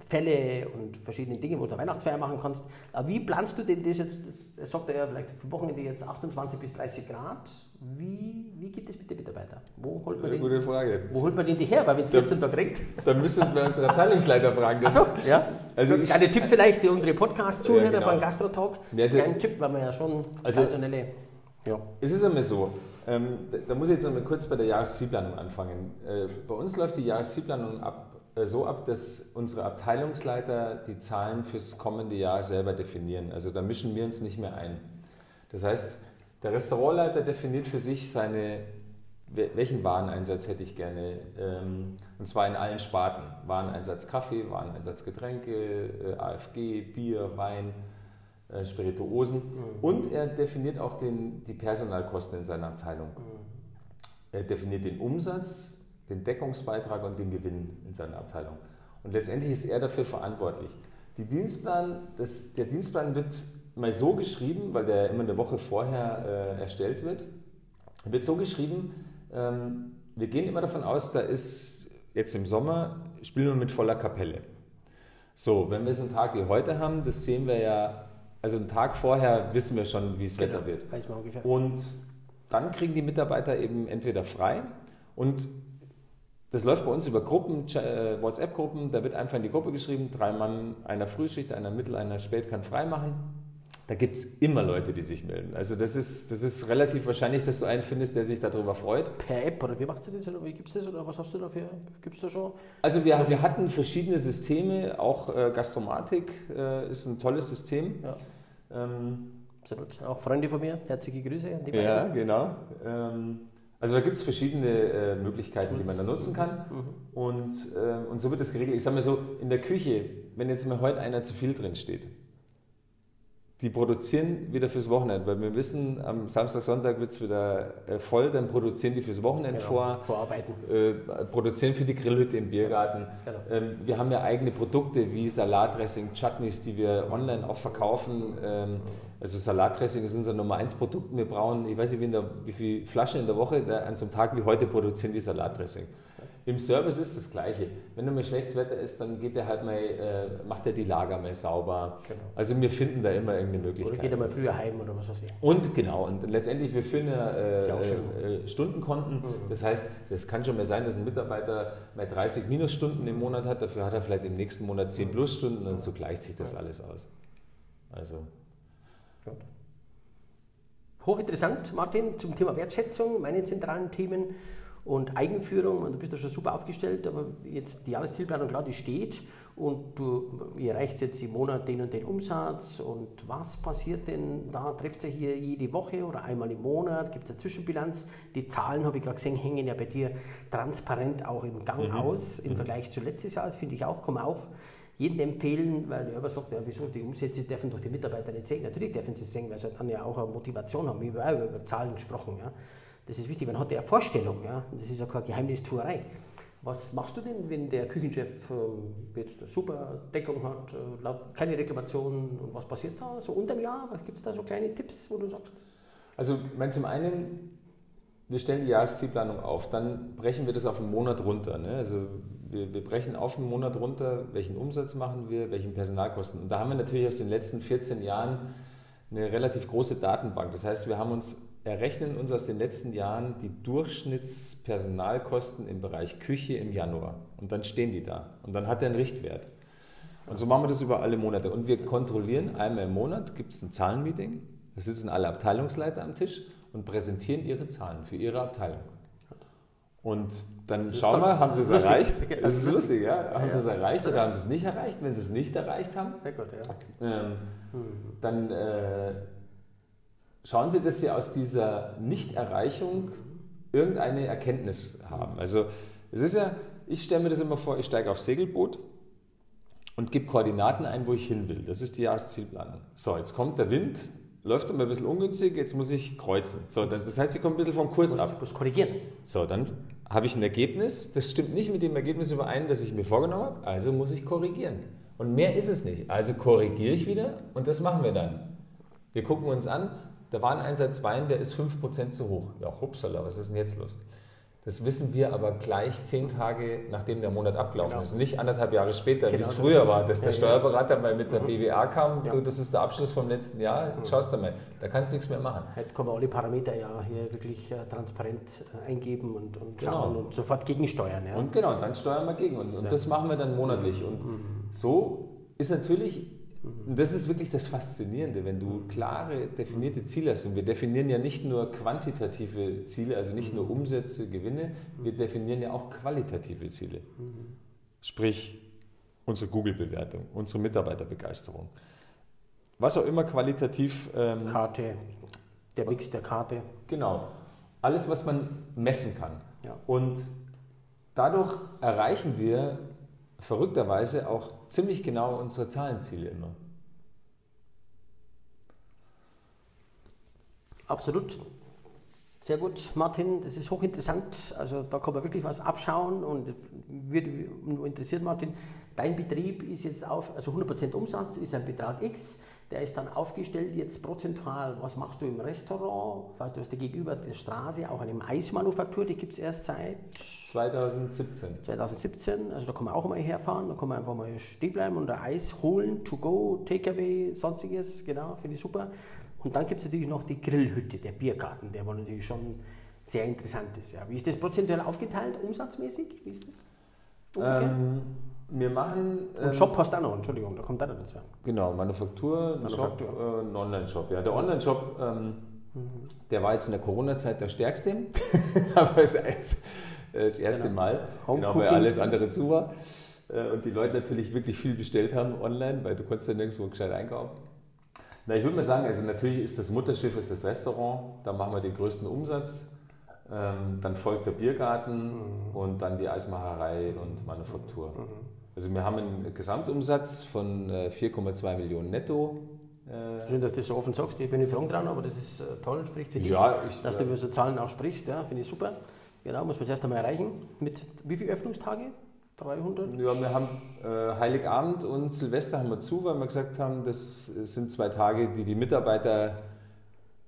Fälle und verschiedene Dinge, wo du Weihnachtsfeier machen kannst. Aber wie planst du denn das jetzt? Sagt er ja vielleicht für Wochenende jetzt 28 bis 30 Grad. Wie, wie geht das mit den Mitarbeitern? Wo holt man, den, gute Frage. wo holt man den die her? Weil wenn es 14 Tage regnet. Dann müsstest du bei unserer Abteilungsleiter fragen. Das- ja. Also Also ich- Kleiner Tipp vielleicht für unsere Podcast-Zuhörer Ja, genau. von Gastrotalk. Ja, also- Kleinen Tipp, weil wir ja schon Also- personelle. Ja. Es ist einmal so, ähm, da, da muss ich jetzt einmal kurz bei der Jahreszielplanung anfangen. Äh, bei uns läuft die Jahreszielplanung ab, so ab, dass unsere Abteilungsleiter die Zahlen fürs kommende Jahr selber definieren. Also da mischen wir uns nicht mehr ein. Das heißt, der Restaurantleiter definiert für sich seine, wel- welchen Wareneinsatz hätte ich gerne, ähm, und zwar in allen Sparten. Wareneinsatz Kaffee, Wareneinsatz Getränke, äh, AFG, Bier, Wein, äh, Spirituosen. Und er definiert auch den, die Personalkosten in seiner Abteilung. Er definiert den Umsatz, den Deckungsbeitrag und den Gewinn in seiner Abteilung. Und letztendlich ist er dafür verantwortlich. Die Dienstplan, das, der Dienstplan wird mal so geschrieben, weil der immer eine Woche vorher äh, erstellt wird, wird so geschrieben, ähm, wir gehen immer davon aus, da ist jetzt im Sommer, spielen wir mit voller Kapelle. So, wenn wir so einen Tag wie heute haben, das sehen wir ja, also einen Tag vorher wissen wir schon, wie es Wetter wird. Genau, Weiß man ungefähr. Und dann kriegen die Mitarbeiter eben entweder frei und das läuft bei uns über Gruppen, äh, WhatsApp-Gruppen, da wird einfach in die Gruppe geschrieben, drei Mann, einer Frühschicht, einer Mittel, einer Spät kann frei machen. Da gibt es immer Leute, die sich melden. Also das ist, das ist relativ wahrscheinlich, dass du einen findest, der sich darüber freut. Per App oder wie macht ihr das? Oder wie gibt es das? Oder was hast du dafür? Gibt es da schon? Also wir, wir hatten verschiedene Systeme, auch äh, Gastromatik äh, ist ein tolles System. Ja. Ähm, Absolut. Auch Freunde von mir, herzliche Grüße an die Ja, beiden. genau. Ähm, also da gibt es verschiedene äh, Möglichkeiten, die man da nutzen kann. Mhm. Und, äh, und so wird das geregelt. Ich sage mal so, in der Küche, wenn jetzt mal heute einer zu viel drin steht, die produzieren wieder fürs Wochenende, weil wir wissen, am Samstag, Sonntag wird es wieder äh, voll, dann produzieren die fürs Wochenende Genau, vor, Vorarbeiten. äh, produzieren für die Grillhütte im Biergarten. Genau. Ähm, wir haben ja eigene Produkte wie Salatdressing, Chutneys, die wir online auch verkaufen. Ähm, also Salatdressing ist unser Nummer 1 Produkt. Wir brauchen, ich weiß nicht, wie, in der, wie viele Flaschen in der Woche, an so einem Tag wie heute produzieren die Salatdressing. Im Service ist das Gleiche. Wenn du mal schlechtes Wetter ist, dann geht er halt mal, äh, macht er die Lager mal sauber. Genau. Also wir finden da immer irgendeine Oder Möglichkeit. geht er mal früher heim oder was weiß ich. Und genau, und letztendlich, wir führen ja, äh, äh, Stundenkonten. Das heißt, das kann schon mal sein, dass ein Mitarbeiter mal 30 Minusstunden im Monat hat, dafür hat er vielleicht im nächsten Monat 10 Plusstunden und so gleicht sich das alles aus. Also, Hochinteressant, Martin, zum Thema Wertschätzung, meine zentralen Themen und Eigenführung. Und du bist ja schon super aufgestellt, aber jetzt die Jahreszielplanung, klar, die steht und du ihr erreicht jetzt im Monat den und den Umsatz. Und was passiert denn da? Trefft ihr hier jede Woche oder einmal im Monat? Gibt es eine Zwischenbilanz? Die Zahlen, habe ich gerade gesehen, hängen ja bei dir transparent auch im Gang aus im Vergleich zu letztes Jahr. Das finde ich auch, kann man auch jedem empfehlen, weil er aber sagt, ja, wieso, die Umsätze dürfen doch die Mitarbeiter nicht sehen. Natürlich dürfen sie es sehen, weil sie dann ja auch eine Motivation haben. Wir haben über Zahlen gesprochen. Ja. Das ist wichtig, man hat ja eine Vorstellung. Ja. Das ist ja keine Geheimnistuerei. Was machst du denn, wenn der Küchenchef ähm, jetzt eine super Deckung hat, äh, keine Reklamationen und was passiert da so unter dem Jahr? Gibt es da so kleine Tipps, wo du sagst? also ich meine, zum einen, wir stellen die Jahreszielplanung auf, dann brechen wir das auf einen Monat runter. Ne? Also wir, wir brechen auf einen Monat runter, welchen Umsatz machen wir, welchen Personalkosten. Und da haben wir natürlich aus den letzten 14 Jahren eine relativ große Datenbank. Das heißt, wir haben uns errechnen uns aus den letzten Jahren die Durchschnittspersonalkosten im Bereich Küche im Januar. Und dann stehen die da. Und dann hat er einen Richtwert. Und so machen wir das über alle Monate. Und wir kontrollieren einmal im Monat, gibt es ein Zahlenmeeting. Da sitzen alle Abteilungsleiter am Tisch und präsentieren ihre Zahlen für ihre Abteilung. Und dann schauen wir, haben sie es lustig. erreicht? Das ist lustig, ja. Haben Ja, sie es ja. erreicht oder haben sie es nicht erreicht? Wenn sie es nicht erreicht haben, Sehr gut, ja. ähm, dann äh, schauen Sie, dass Sie aus dieser Nichterreichung irgendeine Erkenntnis haben. Also es ist ja, ich stelle mir das immer vor, ich steige aufs Segelboot und gebe Koordinaten ein, wo ich hin will. Das ist die Jahreszielplanung. So, jetzt kommt der Wind, läuft immer ein bisschen ungünstig, jetzt muss ich kreuzen. So, das heißt, ich komme ein bisschen vom Kurs Du ab. musst, musst korrigieren. So, dann habe ich ein Ergebnis, das stimmt nicht mit dem Ergebnis überein, das ich mir vorgenommen habe, also muss ich korrigieren. Und mehr ist es nicht. Also korrigiere ich wieder und das machen wir dann. Wir gucken uns an, der Wareneinsatz Wein, der ist 5% zu hoch. Ja, hupsala, was ist denn jetzt los? Das wissen wir aber gleich zehn Tage, nachdem der Monat abgelaufen genau. ist. Nicht anderthalb Jahre später, genau, wie es früher ist, war, dass der Steuerberater mal mit der mhm. BWA kam, ja. du, das ist der Abschluss vom letzten Jahr, mhm. schaust du mal, da kannst du nichts mehr machen. Heute kann man alle Parameter ja hier wirklich äh, transparent äh, eingeben und, und genau. schauen und sofort gegensteuern. Ja. Und genau, dann steuern wir gegen uns. Und das machen wir dann monatlich. Und mhm. so ist natürlich und das ist wirklich das Faszinierende, wenn du klare, definierte Ziele hast. Und wir definieren ja nicht nur quantitative Ziele, also nicht nur Umsätze, Gewinne, wir definieren ja auch qualitative Ziele. Sprich, unsere Google-Bewertung, unsere Mitarbeiterbegeisterung. Was auch immer qualitativ. Ähm, Karte, der Mix der Karte. Genau. Alles, was man messen kann. Ja. Und dadurch erreichen wir verrückterweise auch ziemlich genau unsere Zahlenziele immer. Absolut. Sehr gut, Martin, das ist hochinteressant. Also da kann man wirklich was abschauen und würde interessiert, Martin, dein Betrieb ist jetzt auf, also 100% Umsatz ist ein Betrag X, der ist dann aufgestellt jetzt prozentual. Was machst du im Restaurant? Du hast ja gegenüber der Straße auch eine Maismanufaktur, die gibt es erst seit 2017. 2017, also da kann man auch mal herfahren, da kann man einfach mal stehen bleiben und Eis holen, to go, Takeaway, sonstiges, genau, finde ich super. Und dann gibt es natürlich noch die Grillhütte, der Biergarten, der wohl natürlich schon sehr interessant ist. Ja. Wie ist das prozentuell aufgeteilt, umsatzmäßig? Wie ist das? Ähm, wir machen. Und Shop noch, Entschuldigung, da kommt da dazu. Genau, Manufaktur, Manufaktur. Shop, äh, ein Online-Shop. Ja, der Online-Shop, ähm, mhm. der war jetzt in der Corona-Zeit der stärkste, (laughs) aber es ist das erste genau. Mal, genau, weil alles andere zu war. Äh, und die Leute natürlich wirklich viel bestellt haben online, weil du konntest ja nirgendwo gescheit einkaufen. Na, ich würde mal sagen, also natürlich ist das Mutterschiff ist das Restaurant, da machen wir den größten Umsatz. Ähm, dann folgt der Biergarten mhm. und dann die Eismacherei und Manufaktur. Mhm. Also wir haben einen Gesamtumsatz von 4,2 äh, Millionen netto. Äh, Schön, dass du das so offen sagst. Ich bin nicht froh dran, aber das ist äh, toll, spricht für dich, ja, ich, dass du über so Zahlen auch sprichst. Ja, Finde ich super. Genau, muss man zuerst einmal erreichen. Mit wie viele Öffnungstage? 300? Ja, wir haben äh, Heiligabend und Silvester haben wir zu, weil wir gesagt haben, das sind zwei Tage, die die Mitarbeiter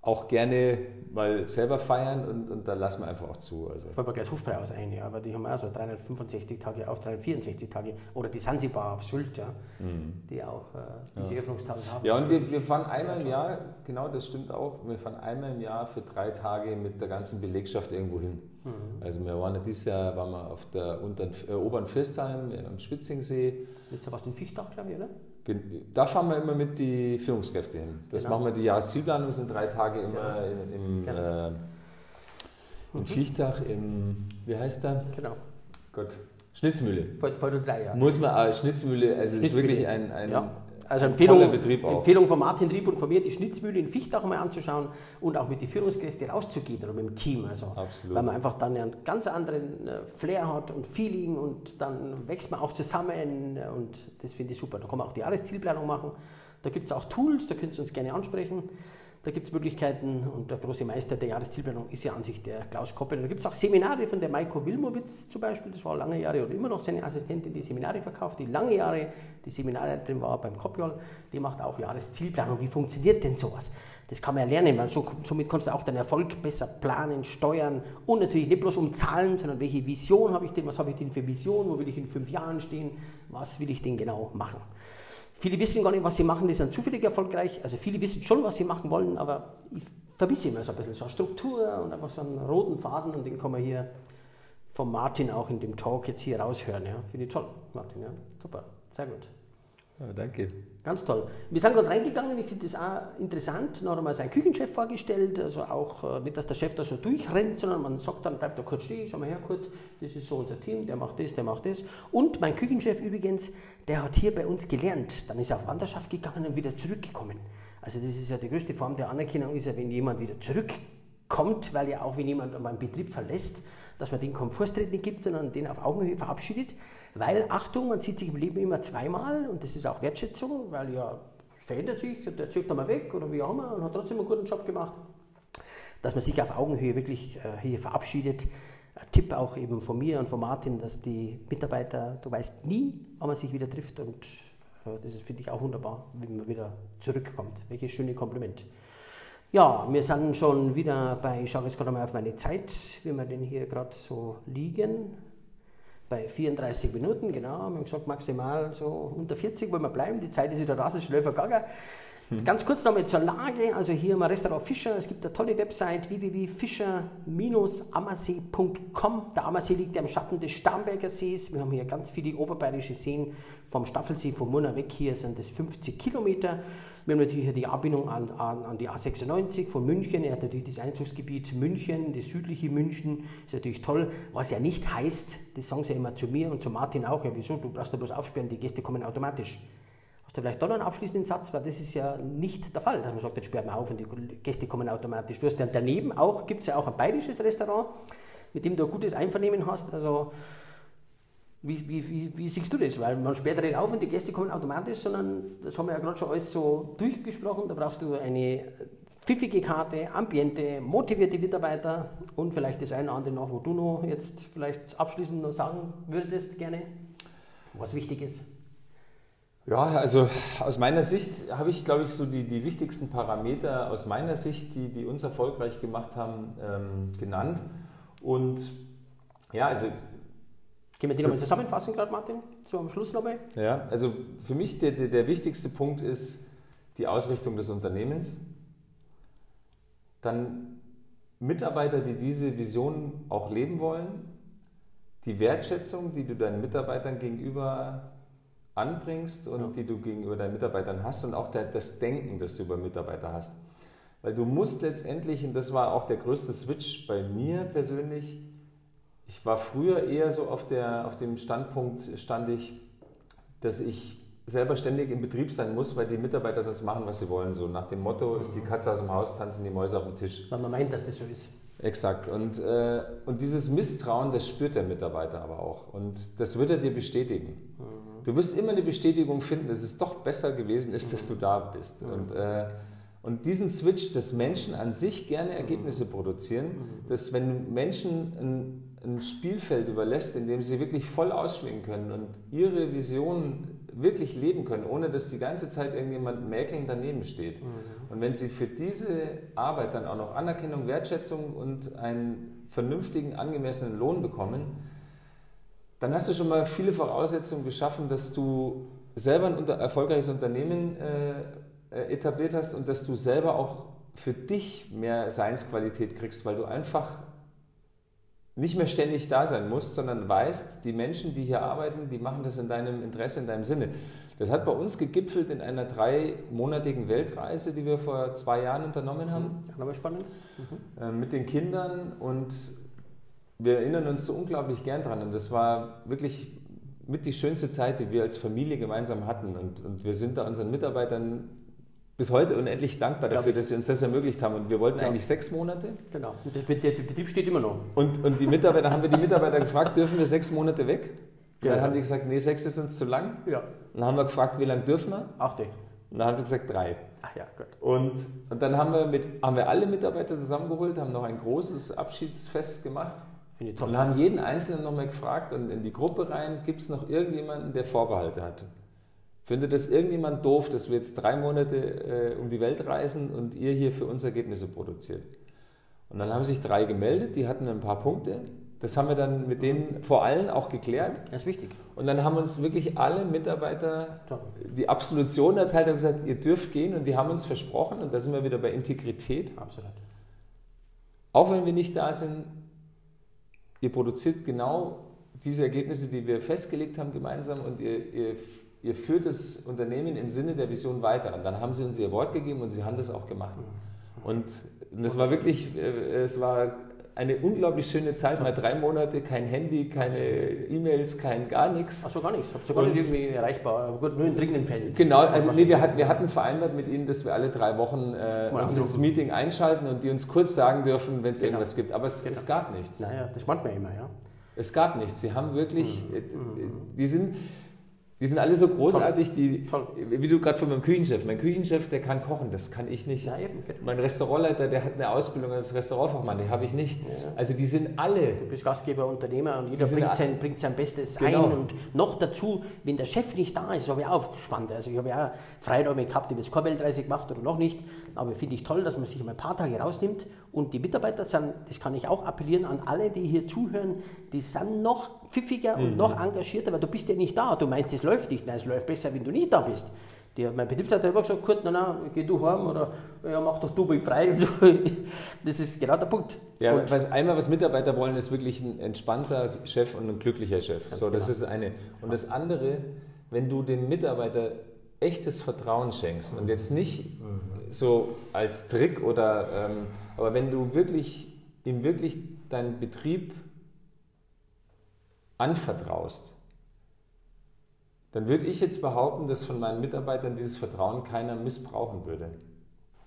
auch gerne mal selber feiern und, und da lassen wir einfach auch zu. Also. Fällt mir gleich Hofbräu ein, ja, aber die haben auch so 365 Tage auf 364 Tage oder die Sansibar auf Sylt, ja, mhm. die auch äh, diese ja. Öffnungstage haben. Ja, und wir, wir fahren einmal im Jahr, genau das stimmt auch, wir fahren einmal im Jahr für drei Tage mit der ganzen Belegschaft irgendwo hin. Mhm. Also wir waren dieses Jahr waren wir auf der unteren, äh, Oberen Fürstheim am Spitzingsee. Ist ja was in Fichtach, glaube ich, oder? Da fahren wir immer mit die Führungskräfte hin. Das genau. machen wir die Jahreszielplanung, sind drei Tage immer genau. im, im, genau. äh, in mhm. Viechtach, im, wie heißt der? Genau. Gott, Schnitzmühle. Vor, vor drei Jahren. Muss man, auch, Schnitzmühle, also es ist wirklich ein, ein, ja. Also Empfehlung, Empfehlung von Martin Rieb und von mir, die Schnitzmühle in Fichtach mal anzuschauen und auch mit den Führungskräften rauszugehen oder mit dem Team. Also, Absolut. Weil man einfach dann einen ganz anderen äh, Flair hat und Feeling und dann wächst man auch zusammen und das finde ich super. Da kann man auch die Jahreszielplanung machen. Da gibt es auch Tools, da könnt ihr uns gerne ansprechen. Da gibt es Möglichkeiten und der große Meister der Jahreszielplanung ist ja an sich der Klaus Koppel. Da gibt es auch Seminare von der Maiko Wilmowitz zum Beispiel, das war lange Jahre oder immer noch seine Assistentin, die Seminare verkauft, die lange Jahre die Seminarleiterin war beim Kopjol, die macht auch Jahreszielplanung. Wie funktioniert denn sowas? Das kann man ja lernen, weil so, somit kannst du auch deinen Erfolg besser planen, steuern und natürlich nicht bloß um Zahlen, sondern welche Vision habe ich denn, was habe ich denn für Vision, wo will ich in fünf Jahren stehen, was will ich denn genau machen. Viele wissen gar nicht, was sie machen, die sind zufällig erfolgreich. Also viele wissen schon, was sie machen wollen, aber ich vermisse immer so ein bisschen so eine Struktur und einfach so einen roten Faden und den kann man hier von Martin auch in dem Talk jetzt hier raushören. Ja. Finde ich toll, Martin. Ja. Super, sehr gut. Ja, danke. Ganz toll. Wir sind gerade reingegangen, ich finde das auch interessant. Noch einmal seinen Küchenchef vorgestellt. Also auch äh, nicht, dass der Chef da so durchrennt, sondern man sagt dann, bleibt da kurz stehen, schau mal her, kurz, das ist so unser Team, der macht das, der macht das. Und mein Küchenchef übrigens, der hat hier bei uns gelernt. Dann ist er auf Wanderschaft gegangen und wieder zurückgekommen. Also das ist ja die größte Form der Anerkennung, ist ja, wenn jemand wieder zurückkommt, weil ja auch, wenn jemand meinen Betrieb verlässt, dass man den Komfortstritt gibt, sondern den auf Augenhöhe verabschiedet. Weil, Achtung, man sieht sich im Leben immer zweimal und das ist auch Wertschätzung, weil ja, verändert sich, der zieht mal weg oder wie auch immer und hat trotzdem einen guten Job gemacht. Dass man sich auf Augenhöhe wirklich äh, hier verabschiedet. Ein Tipp auch eben von mir und von Martin, dass die Mitarbeiter, du weißt nie, wann man sich wieder trifft und äh, das finde ich auch wunderbar, wenn man wieder zurückkommt. Welches schöne Kompliment. Ja, wir sind schon wieder bei, ich schaue jetzt gerade mal auf meine Zeit, wie wir denn hier gerade so liegen. Bei 34 Minuten, genau. Wir haben gesagt, maximal so unter 40 wollen wir bleiben. Die Zeit ist wieder ist schnell vergangen. Mhm. Ganz kurz nochmal zur Lage. Also hier im Restaurant Fischer. Es gibt eine tolle Website www.fischer-ammersee.com. Der Ammersee liegt ja im Schatten des Starnberger Sees. Wir haben hier ganz viele oberbayerische Seen vom Staffelsee von Murner weg. Hier sind es 50 Kilometer. Wir haben natürlich die Anbindung an, an, an, die A96 von München. Er hat natürlich das Einzugsgebiet München, das südliche München. Ist natürlich toll. Was ja nicht heißt, das sagen sie ja immer zu mir und zu Martin auch, ja wieso, du brauchst da bloß aufsperren, die Gäste kommen automatisch. Hast du vielleicht da noch einen abschließenden Satz, weil das ist ja nicht der Fall, dass man sagt, jetzt sperrt man auf und die Gäste kommen automatisch. Du hast ja daneben auch, gibt es ja auch ein bayerisches Restaurant, mit dem du ein gutes Einvernehmen hast. Also wie, wie, wie, wie, siehst du das? Weil man sperrt nicht auf und die Gäste kommen automatisch, sondern das haben wir ja gerade schon alles so durchgesprochen. Da brauchst du eine pfiffige Karte, Ambiente, motivierte Mitarbeiter und vielleicht das eine oder andere noch, wo du noch jetzt vielleicht abschließend noch sagen würdest gerne, was wichtig ist. Ja, also aus meiner Sicht habe ich, glaube ich, so die, die wichtigsten Parameter aus meiner Sicht, die, die uns erfolgreich gemacht haben, ähm, genannt. Und ja, also. Gehen wir die nochmal zusammenfassen, gerade Martin, am Schluss nochmal? Ja, also für mich der, der, der wichtigste Punkt ist die Ausrichtung des Unternehmens. Dann Mitarbeiter, die diese Vision auch leben wollen. Die Wertschätzung, die du deinen Mitarbeitern gegenüber anbringst und ja. die du gegenüber deinen Mitarbeitern hast und auch der, das Denken, das du über Mitarbeiter hast. Weil du musst letztendlich, und das war auch der größte Switch bei mir persönlich, ich war früher eher so auf, der, auf dem Standpunkt, stand ich, dass ich selber ständig im Betrieb sein muss, weil die Mitarbeiter sonst machen, was sie wollen. So nach dem Motto ist die Katze aus dem Haus, tanzen die Mäuse auf dem Tisch. Weil man meint, dass das so ist. Exakt. Und, äh, und dieses Misstrauen, das spürt der Mitarbeiter aber auch. Und das wird er dir bestätigen. Mhm. Du wirst immer eine Bestätigung finden, dass es doch besser gewesen ist, dass du da bist. Mhm. Und, äh, und diesen Switch, dass Menschen an sich gerne Ergebnisse produzieren, mhm. dass wenn Menschen ein, ein Spielfeld überlässt, in dem sie wirklich voll ausschwingen können und ihre Vision wirklich leben können, ohne dass die ganze Zeit irgendjemand mäkelnd daneben steht. Mhm. Und wenn sie für diese Arbeit dann auch noch Anerkennung, Wertschätzung und einen vernünftigen, angemessenen Lohn bekommen, dann hast du schon mal viele Voraussetzungen geschaffen, dass du selber ein unter erfolgreiches Unternehmen äh, äh, etabliert hast und dass du selber auch für dich mehr Seinsqualität kriegst, weil du einfach nicht mehr ständig da sein musst, sondern weißt, die Menschen, die hier arbeiten, die machen das in deinem Interesse, in deinem Sinne. Das hat bei uns gegipfelt in einer dreimonatigen Weltreise, die wir vor zwei Jahren unternommen haben. Mhm. Aber spannend. Mhm. Äh, mit den Kindern und wir erinnern uns so unglaublich gern dran. Und das war wirklich mit die schönste Zeit, die wir als Familie gemeinsam hatten. Und, und wir sind da unseren Mitarbeitern bis heute unendlich dankbar dafür, dass sie uns das ermöglicht haben. Und wir wollten ja. eigentlich sechs Monate. Genau. Und das, der Betrieb steht immer noch. Und, und die Mitarbeiter, haben wir die Mitarbeiter gefragt, dürfen wir sechs Monate weg? Ja. dann haben die gesagt, nee, sechs ist uns zu lang. Ja. Und dann haben wir gefragt, wie lange dürfen wir? Achte. Und dann haben sie gesagt, drei. Ach ja, gut. Und, und dann haben wir, mit, haben wir alle Mitarbeiter zusammengeholt, haben noch ein großes Abschiedsfest gemacht. Finde ich toll. Und haben jeden Einzelnen nochmal gefragt und in die Gruppe rein, gibt es noch irgendjemanden, der Vorbehalte hat? Findet das irgendjemand doof, dass wir jetzt drei Monate äh, um die Welt reisen und ihr hier für uns Ergebnisse produziert? Und dann haben sich drei gemeldet, die hatten ein paar Punkte. Das haben wir dann mit denen vor allem auch geklärt. Das ist wichtig. Und dann haben uns wirklich alle Mitarbeiter die Absolution erteilt und gesagt, ihr dürft gehen. Und die haben uns versprochen, und da sind wir wieder bei Integrität. Absolut. Auch wenn wir nicht da sind, ihr produziert genau diese Ergebnisse, die wir festgelegt haben gemeinsam und ihr, ihr ihr führt das Unternehmen im Sinne der Vision weiter. Und dann haben sie uns ihr Wort gegeben und sie haben das auch gemacht. Und das war wirklich, äh, es war eine unglaublich schöne Zeit, mal drei Monate, kein Handy, keine E-Mails, kein gar nichts. Achso, gar nichts. Habt ihr gar nicht irgendwie erreichbar, gut, nur in dringenden Fällen. Genau, also nee, wir, hatten, wir hatten vereinbart mit ihnen, dass wir alle drei Wochen äh, uns ins Meeting einschalten und die uns kurz sagen dürfen, wenn es genau. irgendwas gibt. Aber es, genau. es gab nichts. Naja, das macht man immer, ja. Es gab nichts. Sie haben wirklich, mhm. äh, die sind, Die sind alle so großartig, die, Toll. wie du gerade von meinem Küchenchef. Mein Küchenchef, der kann kochen, das kann ich nicht. Ja, eben, genau. Mein Restaurantleiter, der hat eine Ausbildung als Restaurantfachmann, die habe ich nicht. Ja. Also die sind alle. Du bist Gastgeber, Unternehmer und jeder bringt sein, bringt sein Bestes genau. ein. Und noch dazu, wenn der Chef nicht da ist, habe ich auch gespannt. Also ich habe ja Freiräume gehabt, ich habe jetzt keine Weltreise gemacht oder noch nicht. Aber finde ich toll, dass man sich mal ein paar Tage rausnimmt. Und die Mitarbeiter sind, das kann ich auch appellieren an alle, die hier zuhören, die sind noch pfiffiger mhm. und noch engagierter, weil du bist ja nicht da. Du meinst, es läuft nicht. Nein, es läuft besser, wenn du nicht da bist. Die, mein Betriebsleiter hat immer gesagt, Kurt, na, na, geh du heim oder ja, mach doch du bei frei. (laughs) Das ist genau der Punkt. Ja, und was, einmal, was Mitarbeiter wollen, ist wirklich ein entspannter Chef und ein glücklicher Chef. So, das genau. ist eine. Und das andere, wenn du dem Mitarbeiter echtes Vertrauen schenkst und jetzt nicht so als Trick oder, ähm, aber wenn du wirklich ihm wirklich deinen Betrieb anvertraust, dann würde ich jetzt behaupten, dass von meinen Mitarbeitern dieses Vertrauen keiner missbrauchen würde.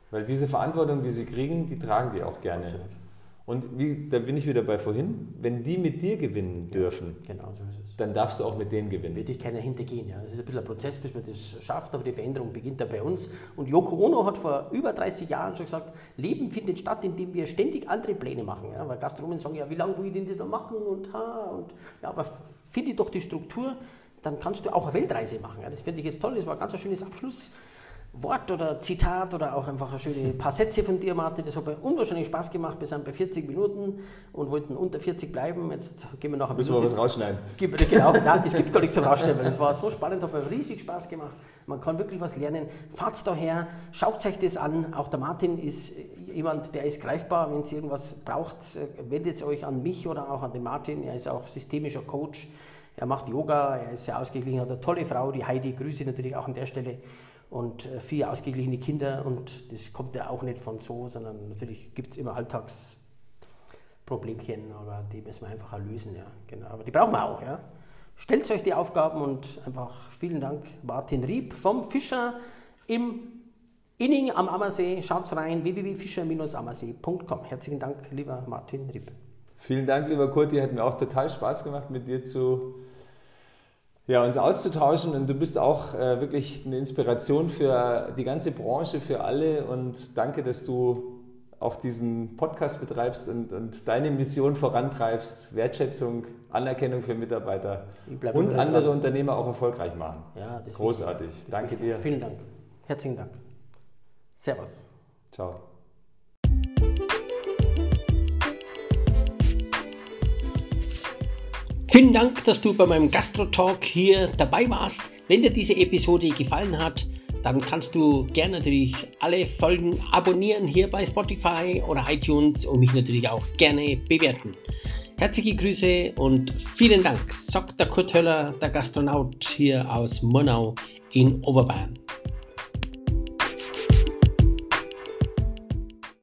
Weil diese Verantwortung, die sie kriegen, die tragen die auch gerne. Absolut. Und wie, da bin ich wieder bei vorhin, wenn die mit dir gewinnen dürfen, genau, so dann darfst du auch mit denen gewinnen. Wird dich keiner hintergehen. Ja. Das ist ein bisschen ein Prozess, bis man das schafft, aber die Veränderung beginnt da bei uns. Und Yoko Ono hat vor über 30 Jahren schon gesagt, Leben findet statt, indem wir ständig andere Pläne machen. Ja. Weil Gastronomen sagen, ja, wie lange will ich denn das noch machen? Und, ha, und, ja, aber finde doch die Struktur, dann kannst du auch eine Weltreise machen. Ja. Das finde ich jetzt toll, das war ein ganz schönes Abschluss. Wort oder Zitat oder auch einfach ein schöne (laughs) paar Sätze von dir, Martin. Das hat mir unwahrscheinlich Spaß gemacht. Wir sind bei 40 Minuten und wollten unter 40 bleiben. Jetzt gehen wir noch ein bisschen. Müssen wir was rausschneiden? Genau, (laughs) nein, es gibt gar nichts zum Rausschneiden, weil es war so spannend, hat mir riesig Spaß gemacht. Man kann wirklich was lernen. Fahrt's daher, schaut euch das an. Auch der Martin ist jemand, der ist greifbar. Wenn ihr irgendwas braucht, wendet euch an mich oder auch an den Martin. Er ist auch systemischer Coach. Er macht Yoga, er ist sehr ausgeglichen, hat eine tolle Frau, die Heidi. Grüße natürlich auch an der Stelle und äh, vier ausgeglichene Kinder und das kommt ja auch nicht von so, sondern natürlich gibt es immer Alltagsproblemchen, aber die müssen wir einfach lösen, ja, genau. Aber die brauchen wir auch, ja. Stellt euch die Aufgaben und einfach vielen Dank, Martin Rieb vom Fischer im Inning am Ammersee. Schaut rein, www.fischer-ammersee.com. Herzlichen Dank, lieber Martin Rieb. Vielen Dank, lieber Kurti. Hat mir auch total Spaß gemacht, mit dir zu ja, uns auszutauschen. Und du bist auch äh, wirklich eine Inspiration für die ganze Branche, für alle. Und danke, dass du auch diesen Podcast betreibst und, und deine Mission vorantreibst. Wertschätzung, Anerkennung für Mitarbeiter und andere dran. Unternehmer auch erfolgreich machen. Ja, das Großartig. Das danke dir. Vielen Dank. Herzlichen Dank. Servus. Ciao. Vielen Dank, dass du bei meinem Gastro-Talk hier dabei warst. Wenn dir diese Episode gefallen hat, dann kannst du gerne natürlich alle Folgen abonnieren hier bei Spotify oder iTunes und mich natürlich auch gerne bewerten. Herzliche Grüße und vielen Dank, sagt der Kurt Höller, der Gastronaut hier aus Murnau in Oberbayern.